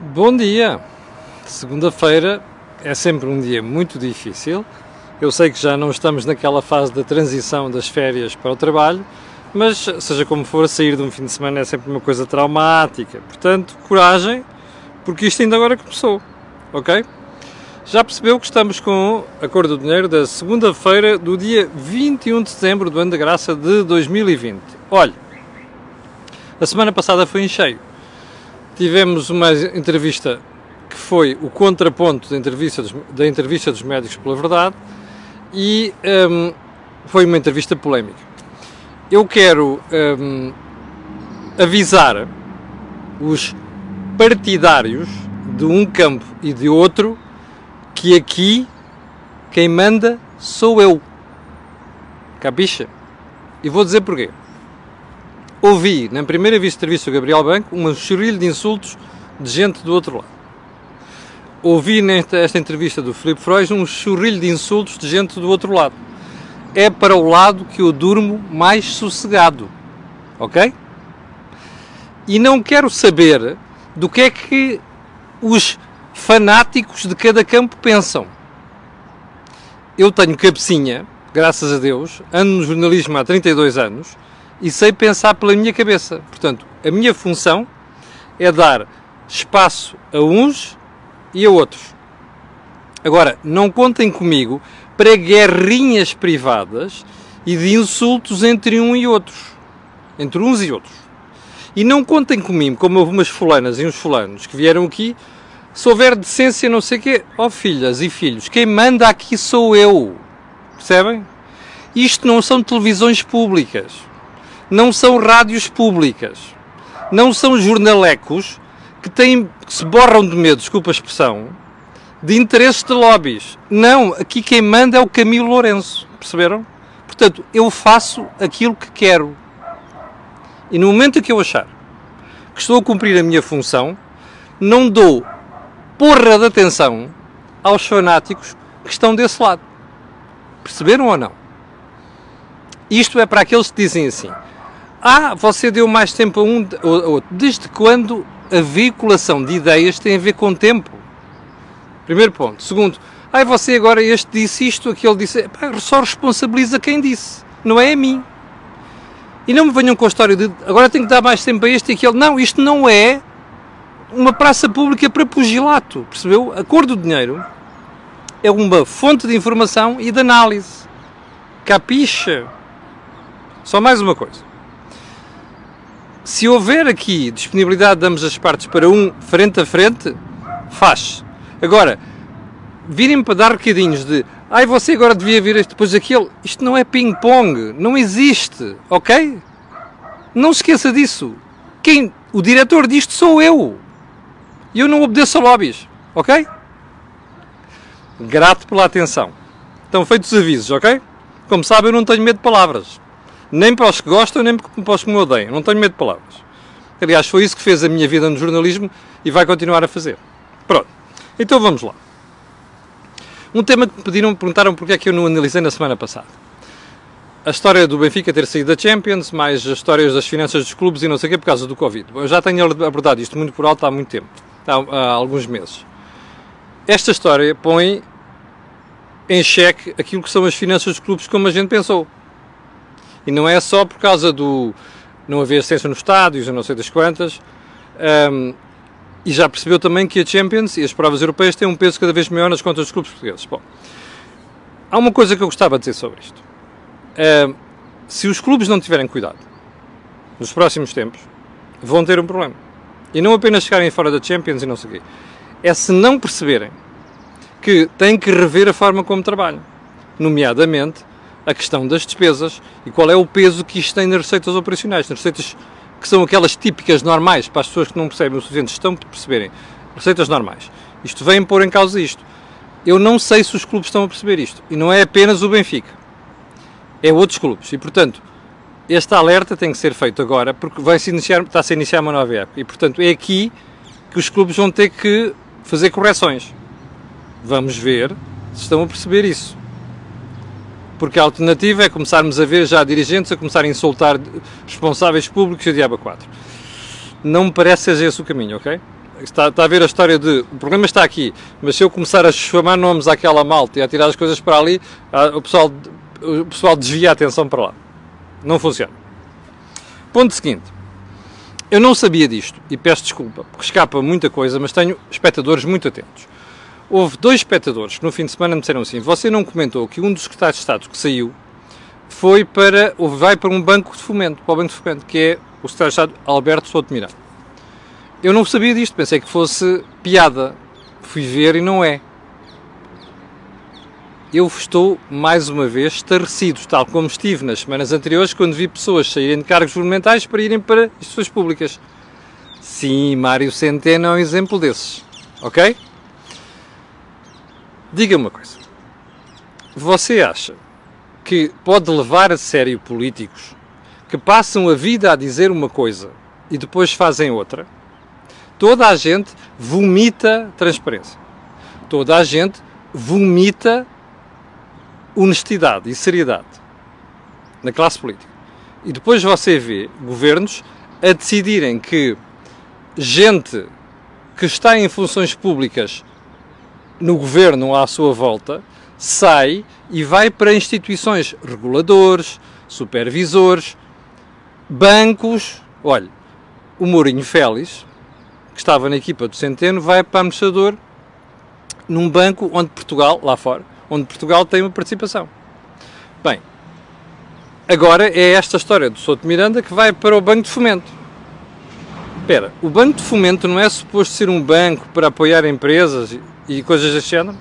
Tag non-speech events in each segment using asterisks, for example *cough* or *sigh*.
Bom dia! Segunda-feira é sempre um dia muito difícil. Eu sei que já não estamos naquela fase da transição das férias para o trabalho, mas seja como for, sair de um fim de semana é sempre uma coisa traumática. Portanto, coragem, porque isto ainda agora começou, ok? Já percebeu que estamos com a cor do dinheiro da segunda-feira do dia 21 de setembro do ano da graça de 2020. Olhe, a semana passada foi em cheio tivemos uma entrevista que foi o contraponto da entrevista dos, da entrevista dos médicos pela verdade e um, foi uma entrevista polémica. Eu quero um, avisar os partidários de um campo e de outro que aqui quem manda sou eu. Capixa? E vou dizer porquê ouvi, na primeira vista entrevista do Gabriel Banco, um chorilho de insultos de gente do outro lado. Ouvi nesta esta entrevista do Filipe Freud um churrilho de insultos de gente do outro lado. É para o lado que eu durmo mais sossegado. Ok? E não quero saber do que é que os fanáticos de cada campo pensam. Eu tenho cabecinha, graças a Deus, ando no jornalismo há 32 anos e sei pensar pela minha cabeça. Portanto, a minha função é dar espaço a uns e a outros. Agora, não contem comigo para guerrinhas privadas e de insultos entre um e outros. Entre uns e outros. E não contem comigo, como houve umas fulanas e uns fulanos que vieram aqui, se houver decência, não sei o quê. Ó oh, filhas e filhos, quem manda aqui sou eu. Percebem? Isto não são televisões públicas não são rádios públicas, não são jornalecos que, têm, que se borram de medo, desculpa a expressão, de interesses de lobbies. Não, aqui quem manda é o Camilo Lourenço, perceberam? Portanto, eu faço aquilo que quero. E no momento que eu achar que estou a cumprir a minha função, não dou porra de atenção aos fanáticos que estão desse lado. Perceberam ou não? Isto é para aqueles que dizem assim: ah, você deu mais tempo a um ou outro. Desde quando a veiculação de ideias tem a ver com tempo? Primeiro ponto. Segundo, ah, você agora este disse isto, aquele disse. Pá, só responsabiliza quem disse, não é a mim. E não me venham com a história de agora tenho que dar mais tempo a este e aquele. Não, isto não é uma praça pública para pugilato, percebeu? A cor do dinheiro é uma fonte de informação e de análise. Capixa? Só mais uma coisa. Se houver aqui disponibilidade de ambas as partes para um frente a frente, faz. Agora, virem para dar recadinhos de ai você agora devia vir depois aquele, isto não é ping-pong, não existe, ok? Não se esqueça disso. Quem, o diretor disto sou eu. E eu não obedeço a lobbies, ok? Grato pela atenção. Estão feitos os avisos, ok? Como sabem, eu não tenho medo de palavras. Nem para os que gostam, nem para os que me odeiam. Não tenho medo de palavras. Aliás, foi isso que fez a minha vida no jornalismo e vai continuar a fazer. Pronto. Então vamos lá. Um tema que me pediram, perguntaram porque é que eu não analisei na semana passada. A história do Benfica ter saído da Champions, mais as histórias das finanças dos clubes e não sei o quê por causa do Covid. Eu já tenho abordado isto muito por alto há muito tempo, há, há alguns meses. Esta história põe em xeque aquilo que são as finanças dos clubes como a gente pensou. E não é só por causa do não haver acesso nos estádios, não sei das quantas. Um, e já percebeu também que a Champions e as provas europeias têm um peso cada vez maior nas contas dos clubes portugueses. Bom, há uma coisa que eu gostava de dizer sobre isto. Um, se os clubes não tiverem cuidado nos próximos tempos, vão ter um problema. E não apenas chegarem fora da Champions e não sei o quê. É se não perceberem que têm que rever a forma como trabalham. Nomeadamente, a questão das despesas e qual é o peso que isto tem nas receitas operacionais, nas receitas que são aquelas típicas normais para as pessoas que não percebem o suficiente, estão a perceberem, receitas normais. Isto vem pôr em causa isto. Eu não sei se os clubes estão a perceber isto. E não é apenas o Benfica. É outros clubes. E, portanto, este alerta tem que ser feito agora porque vai -se iniciar, está-se a iniciar uma nova época. E, portanto, é aqui que os clubes vão ter que fazer correções. Vamos ver se estão a perceber isso porque a alternativa é começarmos a ver já dirigentes a começar a insultar responsáveis públicos e diabo 4. Não me parece ser esse o caminho, ok? Está, está a ver a história de o problema está aqui, mas se eu começar a chamar nomes àquela malta e a tirar as coisas para ali, o pessoal, o pessoal desvia a atenção para lá. Não funciona. Ponto seguinte. Eu não sabia disto e peço desculpa, porque escapa muita coisa, mas tenho espectadores muito atentos. Houve dois espectadores que no fim de semana me disseram assim: Você não comentou que um dos secretários de Estado que saiu foi para, ou vai para um banco de fomento, para o Banco de Fomento, que é o secretário de Estado Alberto Souto Miranda. Eu não sabia disto, pensei que fosse piada. Fui ver e não é. Eu estou, mais uma vez, estarrecido, tal como estive nas semanas anteriores, quando vi pessoas saírem de cargos governamentais para irem para instituições públicas. Sim, Mário Centeno é um exemplo desses. Ok? Diga-me uma coisa. Você acha que pode levar a sério políticos que passam a vida a dizer uma coisa e depois fazem outra? Toda a gente vomita transparência. Toda a gente vomita honestidade e seriedade na classe política. E depois você vê governos a decidirem que gente que está em funções públicas no governo à sua volta sai e vai para instituições reguladores, supervisores, bancos. Olha, o Mourinho Félix, que estava na equipa do Centeno, vai para administrador num banco onde Portugal, lá fora, onde Portugal tem uma participação. Bem, agora é esta história do Souto Miranda que vai para o Banco de Fomento. Espera, o Banco de Fomento não é suposto ser um banco para apoiar empresas e coisas deste género?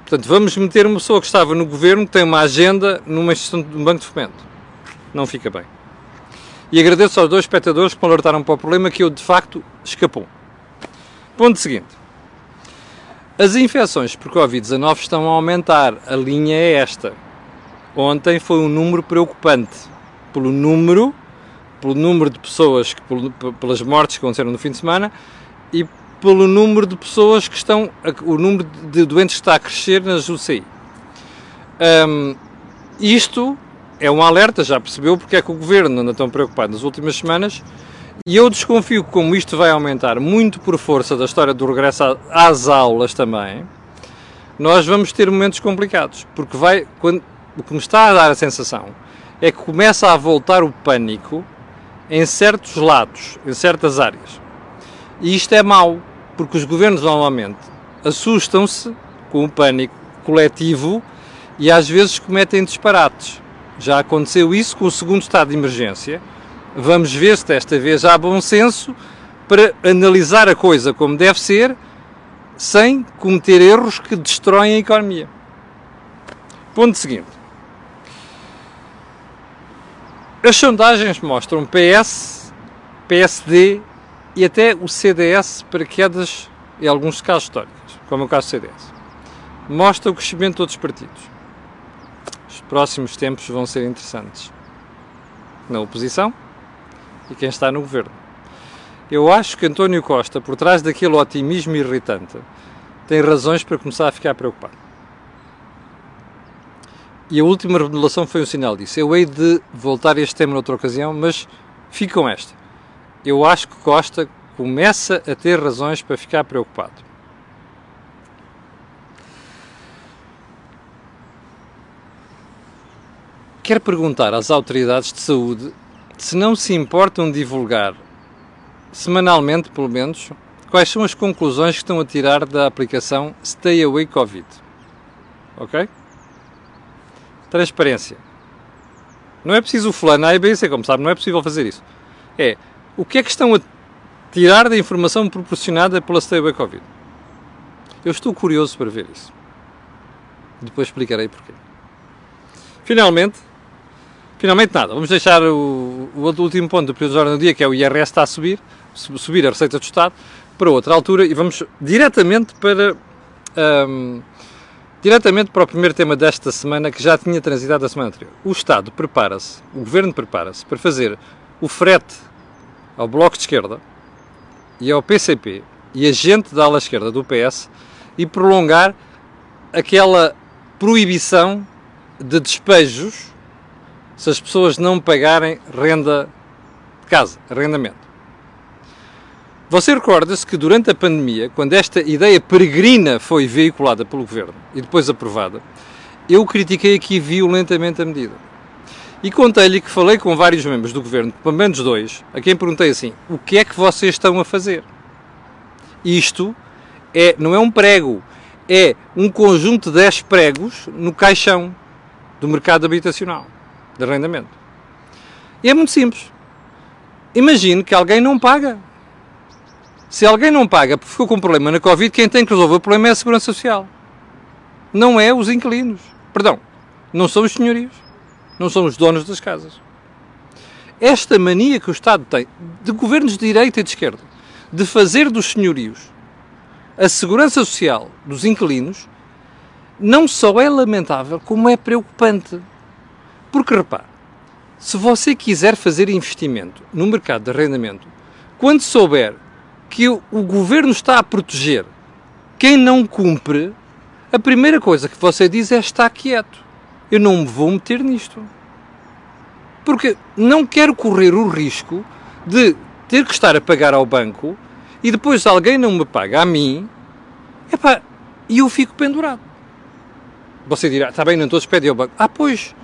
Portanto, vamos meter uma pessoa que estava no governo, que tem uma agenda numa instituição de um banco de fomento. Não fica bem. E agradeço aos dois espectadores que me alertaram para o problema que eu, de facto, escapou. Ponto seguinte. As infecções por Covid-19 estão a aumentar. A linha é esta. Ontem foi um número preocupante. Pelo número, pelo número de pessoas, que, pelas mortes que aconteceram no fim de semana e pelo número de pessoas que estão, o número de doentes que está a crescer nas UCI. Um, isto é um alerta, já percebeu porque é que o governo anda tão preocupado nas últimas semanas e eu desconfio que, como isto vai aumentar muito por força da história do regresso às aulas também, nós vamos ter momentos complicados, porque vai, quando, o que me está a dar a sensação é que começa a voltar o pânico em certos lados, em certas áreas. E isto é mau, porque os governos normalmente assustam-se com o pânico coletivo e às vezes cometem disparates. Já aconteceu isso com o segundo estado de emergência. Vamos ver se desta vez há bom senso para analisar a coisa como deve ser, sem cometer erros que destroem a economia. Ponto seguinte. As sondagens mostram PS, PSD e até o CDS para quedas em alguns casos históricos, como é o caso do CDS. Mostra o crescimento de outros partidos próximos tempos vão ser interessantes na oposição e quem está no governo. Eu acho que António Costa, por trás daquele otimismo irritante, tem razões para começar a ficar preocupado. E a última revelação foi um sinal disso. Eu hei de voltar a este tema noutra ocasião, mas fico com esta. Eu acho que Costa começa a ter razões para ficar preocupado. Quero perguntar às autoridades de saúde se não se importam divulgar, semanalmente pelo menos, quais são as conclusões que estão a tirar da aplicação Stay Away Covid. Ok? Transparência. Não é preciso o fulano A e B C, como sabe, não é possível fazer isso. É, o que é que estão a tirar da informação proporcionada pela Away Covid? Eu estou curioso para ver isso. Depois explicarei porquê. Finalmente, Finalmente nada, vamos deixar o, o último ponto do período de ordem do dia, que é o IRS está a subir, subir a Receita do Estado, para outra altura e vamos diretamente para um, diretamente para o primeiro tema desta semana que já tinha transitado a semana anterior. O Estado prepara-se, o Governo prepara-se para fazer o frete ao Bloco de Esquerda e ao PCP e a gente da ala esquerda do PS e prolongar aquela proibição de despejos se as pessoas não pagarem renda de casa, arrendamento. Você recorda-se que durante a pandemia, quando esta ideia peregrina foi veiculada pelo governo e depois aprovada, eu critiquei aqui violentamente a medida. E contei-lhe que falei com vários membros do governo, pelo menos dois, a quem perguntei assim: o que é que vocês estão a fazer? Isto é, não é um prego, é um conjunto de 10 pregos no caixão do mercado habitacional, de arrendamento. E é muito simples. Imagine que alguém não paga. Se alguém não paga porque ficou com um problema na Covid, quem tem que resolver o problema é a Segurança Social. Não é os inquilinos. Perdão, não são os senhorios. Não são os donos das casas. Esta mania que o Estado tem, de governos de direita e de esquerda, de fazer dos senhorios a segurança social dos inquilinos, não só é lamentável, como é preocupante. Porque repare, se você quiser fazer investimento no mercado de arrendamento, quando souber que o governo está a proteger quem não cumpre, a primeira coisa que você diz é estar quieto. Eu não me vou meter nisto. Porque não quero correr o risco de ter que estar a pagar ao banco e depois alguém não me paga a mim e eu fico pendurado. Você dirá, está bem, não todos pedem ao banco. Ah, pois,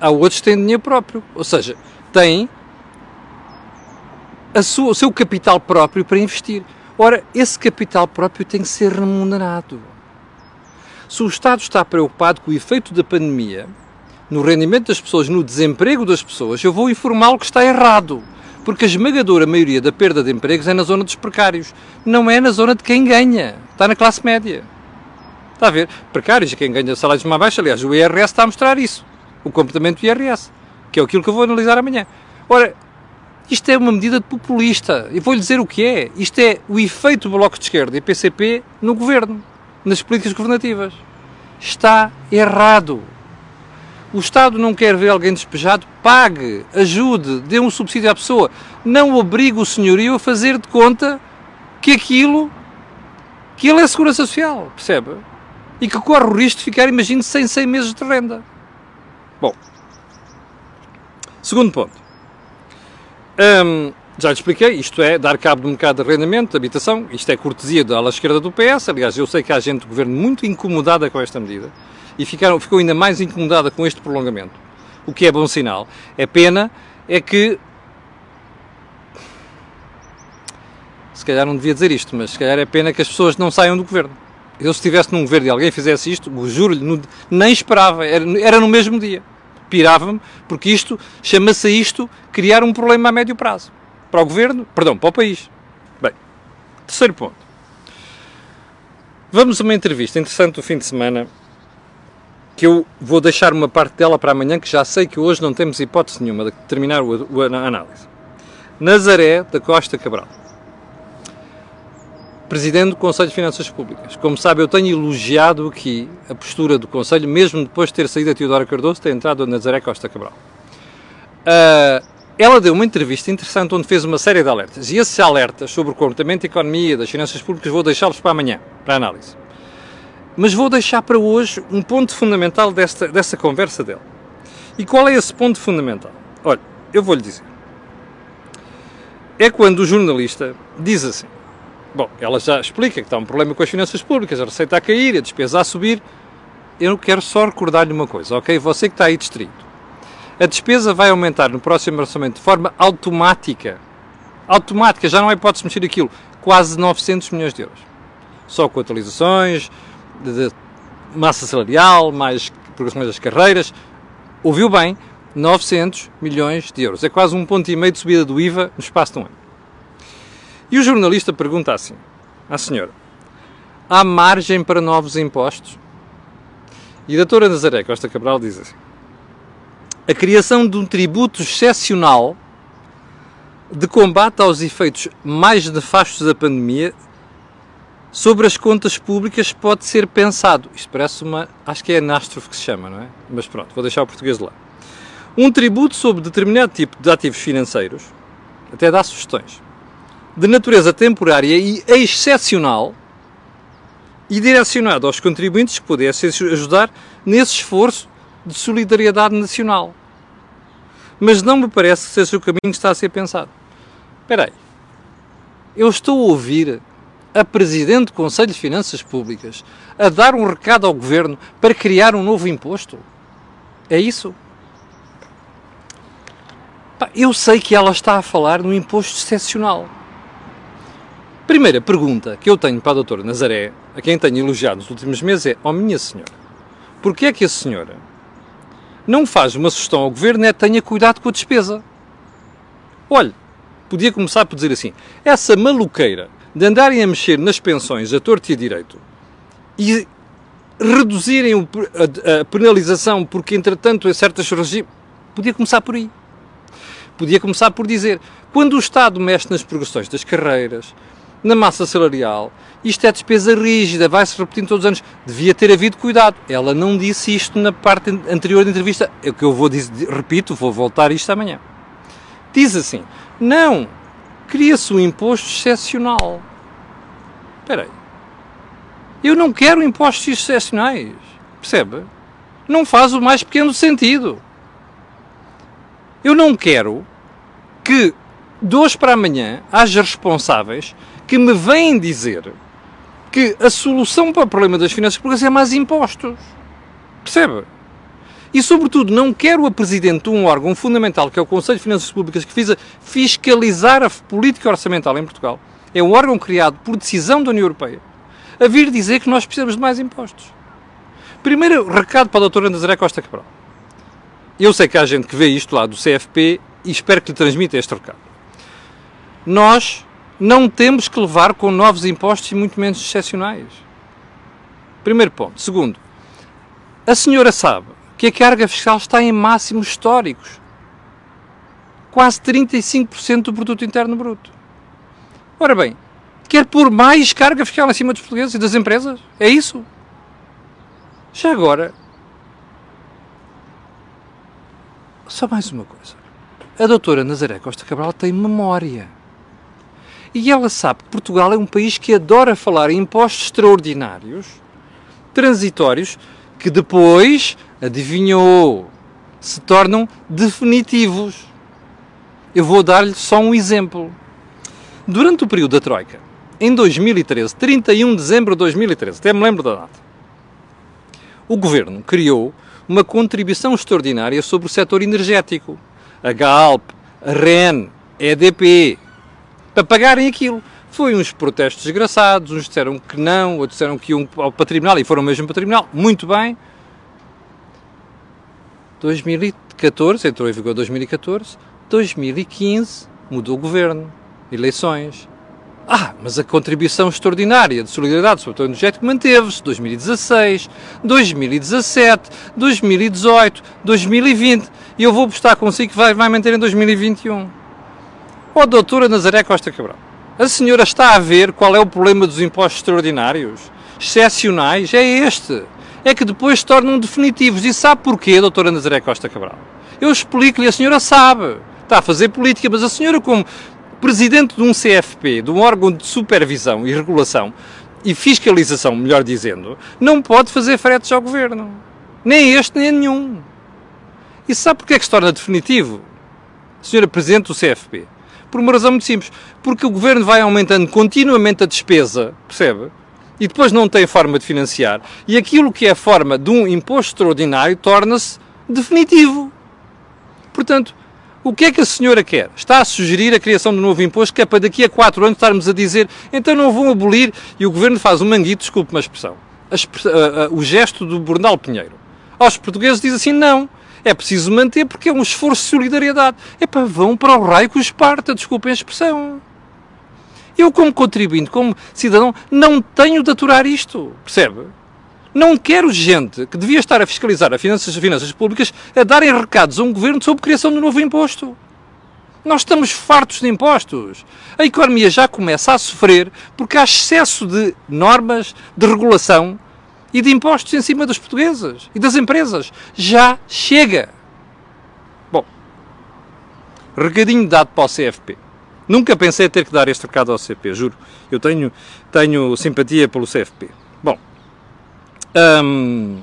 há outros que têm dinheiro próprio. Ou seja, têm sua, o seu capital próprio para investir. Ora, esse capital próprio tem que ser remunerado. Se o Estado está preocupado com o efeito da pandemia no rendimento das pessoas, no desemprego das pessoas, eu vou informá-lo que está errado. Porque a esmagadora maioria da perda de empregos é na zona dos precários. Não é na zona de quem ganha. Está na classe média. Está a ver? Precários e quem ganha salários mais baixos. Aliás, o IRS está a mostrar isso. O comportamento do IRS. Que é aquilo que eu vou analisar amanhã. Ora, isto é uma medida populista. E vou-lhe dizer o que é. Isto é o efeito do Bloco de Esquerda e PCP no governo, nas políticas governativas. Está errado. O Estado não quer ver alguém despejado, pague, ajude, dê um subsídio à pessoa. Não obrigue o senhorio a fazer de conta que aquilo, que ele é segurança social, percebe? E que corre o risco de ficar, imagine, sem 100 meses de renda. Bom, segundo ponto. Hum, já lhe expliquei, isto é dar cabo do mercado de arrendamento, de habitação, isto é cortesia da ala esquerda do PS, aliás, eu sei que há gente do governo muito incomodada com esta medida e ficaram, ficou ainda mais incomodada com este prolongamento, o que é bom sinal. É pena é que se calhar não devia dizer isto, mas se calhar é pena que as pessoas não saiam do governo. Eu se estivesse num governo e alguém fizesse isto, juro-lhe, nem esperava, era, era no mesmo dia pirava-me, porque isto, chama-se isto, criar um problema a médio prazo. Para o governo, perdão, para o país. Bem, terceiro ponto. Vamos a uma entrevista interessante do fim de semana, que eu vou deixar uma parte dela para amanhã, que já sei que hoje não temos hipótese nenhuma de terminar o, a análise. Nazaré da Costa Cabral. Presidente do Conselho de Finanças Públicas. Como sabe, eu tenho elogiado aqui a postura do Conselho, mesmo depois de ter saído a Teodora Cardoso, ter entrado a Nazaré Costa Cabral. Uh, ela deu uma entrevista interessante onde fez uma série de alertas. E esses alertas sobre o comportamento da economia, das finanças públicas, vou deixá-los para amanhã, para análise. Mas vou deixar para hoje um ponto fundamental desta, dessa conversa dele. E qual é esse ponto fundamental? Olha, eu vou-lhe dizer. É quando o jornalista diz assim: Bom, ela já explica que está um problema com as finanças públicas, a receita a cair, a despesa a subir. Eu quero só recordar-lhe uma coisa, ok? Você que está aí distrito. A despesa vai aumentar no próximo orçamento de forma automática. Automática, já não é hipótese mexer aquilo. Quase 900 milhões de euros. Só com atualizações, de, massa salarial, mais progressões das carreiras. Ouviu bem? 900 milhões de euros. É quase um ponto e meio de subida do IVA no espaço de um ano. E o jornalista pergunta assim à senhora: há margem para novos impostos? E a doutora Nazaré Costa Cabral diz assim: a criação de um tributo excepcional de combate aos efeitos mais nefastos da pandemia sobre as contas públicas pode ser pensado. Isto parece uma. Acho que é anástrofe que se chama, não é? Mas pronto, vou deixar o português de lá. Um tributo sobre determinado tipo de ativos financeiros, até dá sugestões, de natureza temporária e excepcional e direcionado aos contribuintes que pudessem ajudar nesse esforço de solidariedade nacional. Mas não me parece que seja o caminho que está a ser pensado. Espera aí. eu estou a ouvir a Presidente do Conselho de Finanças Públicas a dar um recado ao Governo para criar um novo imposto. É isso? Eu sei que ela está a falar no imposto excepcional. Primeira pergunta que eu tenho para a doutora Nazaré, a quem tenho elogiado nos últimos meses, é: Ó oh, minha senhora, porquê é que a senhora não faz uma sugestão ao Governo é tenha cuidado com a despesa? Olhe, podia começar por dizer assim: essa maluqueira de andarem a mexer nas pensões a torto e a direito e reduzirem a, penalização porque, entretanto, em certas regimes, podia começar por aí. Podia começar por dizer, quando o Estado mexe nas progressões das carreiras, na massa salarial, isto é despesa rígida, vai-se repetindo todos os anos. Devia ter havido cuidado. Ela não disse isto na parte anterior da entrevista. É o que eu vou dizer, repito, vou voltar isto amanhã. Diz assim: não, cria-se um imposto excepcional. Espera aí. Eu não quero impostos excepcionais. Percebe? Não faz o mais pequeno sentido. Eu não quero que de hoje para amanhã haja responsáveis que me vêm dizer que a solução para o problema das finanças públicas é mais impostos. Percebe? E, sobretudo, não quero a presidente de um órgão fundamental, que é o Conselho de Finanças Públicas, que visa fiscalizar a política orçamental em Portugal. É um órgão criado por decisão da União Europeia, a vir dizer que nós precisamos de mais impostos. Primeiro recado para a doutora Nazaré Costa Cabral. Eu sei que há gente que vê isto lá do CFP e espero que lhe transmita este recado. Nós não temos que levar com novos impostos e muito menos excepcionais. Primeiro ponto. Segundo, a senhora sabe que a carga fiscal está em máximos históricos. Quase 35% do produto interno bruto. Ora bem, quer pôr mais carga fiscal acima dos portugueses e das empresas? É isso? Já agora, só mais uma coisa. A doutora Nazaré Costa Cabral tem memória. E ela sabe que Portugal é um país que adora falar em impostos extraordinários, transitórios, que depois, adivinhou, se tornam definitivos. Eu vou dar-lhe só um exemplo. Durante o período da Troika, em 2013, 31 de dezembro de 2013, até me lembro da data, o governo criou uma contribuição extraordinária sobre o setor energético. A GALP, a REN, a EDP, para pagarem aquilo. Foi uns protestos desgraçados, uns disseram que não, outros disseram que iam ao patrimonial e foram mesmo para patrimonial. Muito bem. 2014, entrou em vigor 2014, 2015 mudou o governo, eleições. Ah, mas a contribuição extraordinária de solidariedade sobre o energético manteve-se 2016, 2017, 2018, 2020 e eu vou postar consigo que vai, vai manter em 2021. Oh, doutora Nazaré Costa Cabral, a senhora está a ver qual é o problema dos impostos extraordinários? Excepcionais? É este. É que depois se tornam definitivos. E sabe porquê, doutora Nazaré Costa Cabral? Eu explico-lhe, a senhora sabe. Está a fazer política, mas a senhora, como presidente de um CFP, de um órgão de supervisão e regulação e fiscalização, melhor dizendo, não pode fazer fretes ao governo. Nem este, nem nenhum. E sabe porquê é que se torna definitivo? Senhora Presidente do CFP, por uma razão muito simples. Porque o governo vai aumentando continuamente a despesa, percebe? E depois não tem forma de financiar. E aquilo que é forma de um imposto extraordinário torna-se definitivo. Portanto, o que é que a senhora quer? Está a sugerir a criação de um novo imposto que é para daqui a quatro anos estarmos a dizer então não vão abolir e o governo faz um manguito, desculpe uma expressão, a, a, a, o gesto do Bernal Pinheiro. Aos portugueses diz assim, não, é preciso manter porque é um esforço de solidariedade. É para vão para o raio que os parta, desculpem a expressão. Eu, como contribuinte, como cidadão, não tenho de aturar isto, percebe? Não quero gente que devia estar a fiscalizar as finanças, as finanças públicas a darem recados a um governo sobre a criação de um novo imposto. Nós estamos fartos de impostos. A economia já começa a sofrer porque há excesso de normas, de regulação e de impostos em cima dos portugueses e das empresas. Já chega. Bom, recadinho dado para o CFP. Nunca pensei ter que dar este recado ao CFP, juro. Eu tenho, tenho simpatia pelo CFP. Bom, hum,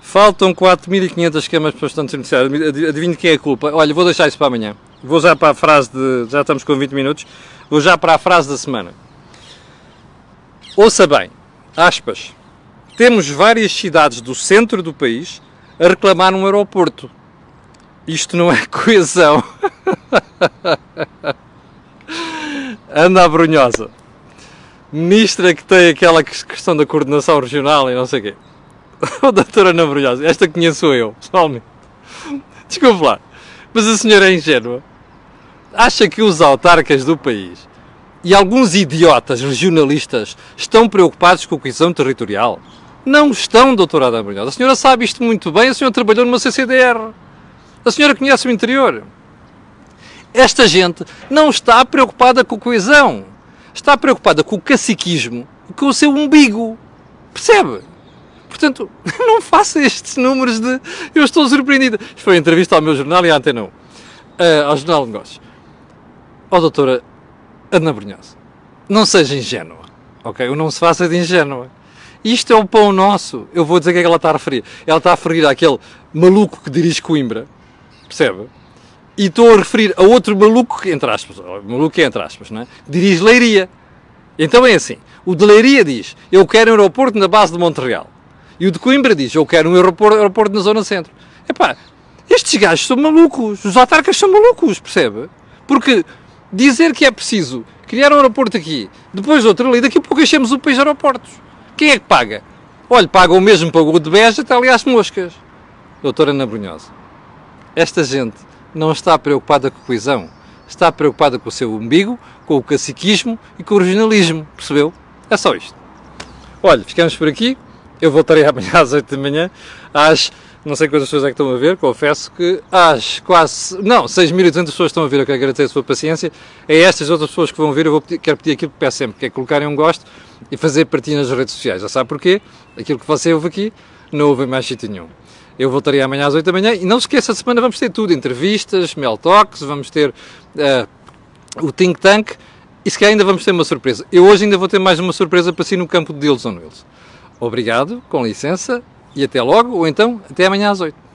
faltam 4.500 camas para o estado judiciário. Adivinho quem é a culpa. Olha, vou deixar isso para amanhã. Vou já para a frase de. Já estamos com 20 minutos. Vou já para a frase da semana. Ouça bem, aspas. Temos várias cidades do centro do país a reclamar um aeroporto. Isto não é *laughs* coesão. Anda a brunhosa. Ministra que tem aquela questão da coordenação regional e não sei o quê. *laughs* Oh, doutora Ana Brunhosa, esta conheço eu, pessoalmente. Desculpe lá, mas a senhora é ingênua. Acha que os autarcas do país e alguns idiotas regionalistas estão preocupados com a coesão territorial? Não estão, doutora Ana Brunhosa. A senhora sabe isto muito bem, a senhora trabalhou numa CCDR. A senhora conhece o interior. Esta gente não está preocupada com a coesão. Está preocupada com o caciquismo e com o seu umbigo. Percebe? Portanto, *laughs* não faça estes números de eu estou surpreendido. Isto foi entrevista ao meu jornal e à Antena 1, uh, ao Jornal de Negócios. Ó oh, doutora Ana Brunhosa, não seja ingênua, ok? não se faça de ingênua. Isto é o pão nosso. Eu vou dizer o que é que ela está a referir. Ela está a referir àquele maluco que dirige Coimbra, percebe? E estou a referir a outro maluco, entre aspas, maluco é entre aspas, não é? dirige Leiria. Então é assim, o de Leiria diz, eu quero um aeroporto na base de Montreal. E o de Coimbra diz, eu quero um aeroporto, aeroporto na zona centro. Epá, estes gajos são malucos, os autarcas são malucos, percebe? Porque dizer que é preciso criar um aeroporto aqui, depois outro ali, daqui a pouco achamos o país de aeroportos. Quem é que paga? Olha, paga o mesmo pagou de Beja até ali às moscas. Doutora Ana Brunhosa, esta gente não está preocupada com a coesão, está preocupada com o seu umbigo, com o caciquismo e com o regionalismo, percebeu? É só isto. Olha, ficamos por aqui. Eu voltarei *laughs* amanhã às 8 da manhã, às não sei quantas pessoas é que estão a ver, confesso que às quase, não, 6.200 pessoas estão a ver, eu quero agradecer a sua paciência. A estas outras pessoas que vão ver, eu vou pedir, quero pedir aquilo que peço sempre, que é colocarem um gosto e fazer partilha nas redes sociais. Já sabe porquê? Aquilo que você ouve aqui, não ouve mais sítio nenhum. Eu voltarei amanhã às 8 da manhã e não se esqueça, a semana vamos ter tudo, entrevistas, Mel Talks, vamos ter uh, o Think Tank e se calhar ainda vamos ter uma surpresa. Eu hoje ainda vou ter mais uma surpresa para si no campo de Deals on Wheels. Obrigado, com licença, e até logo, ou então até amanhã às 8.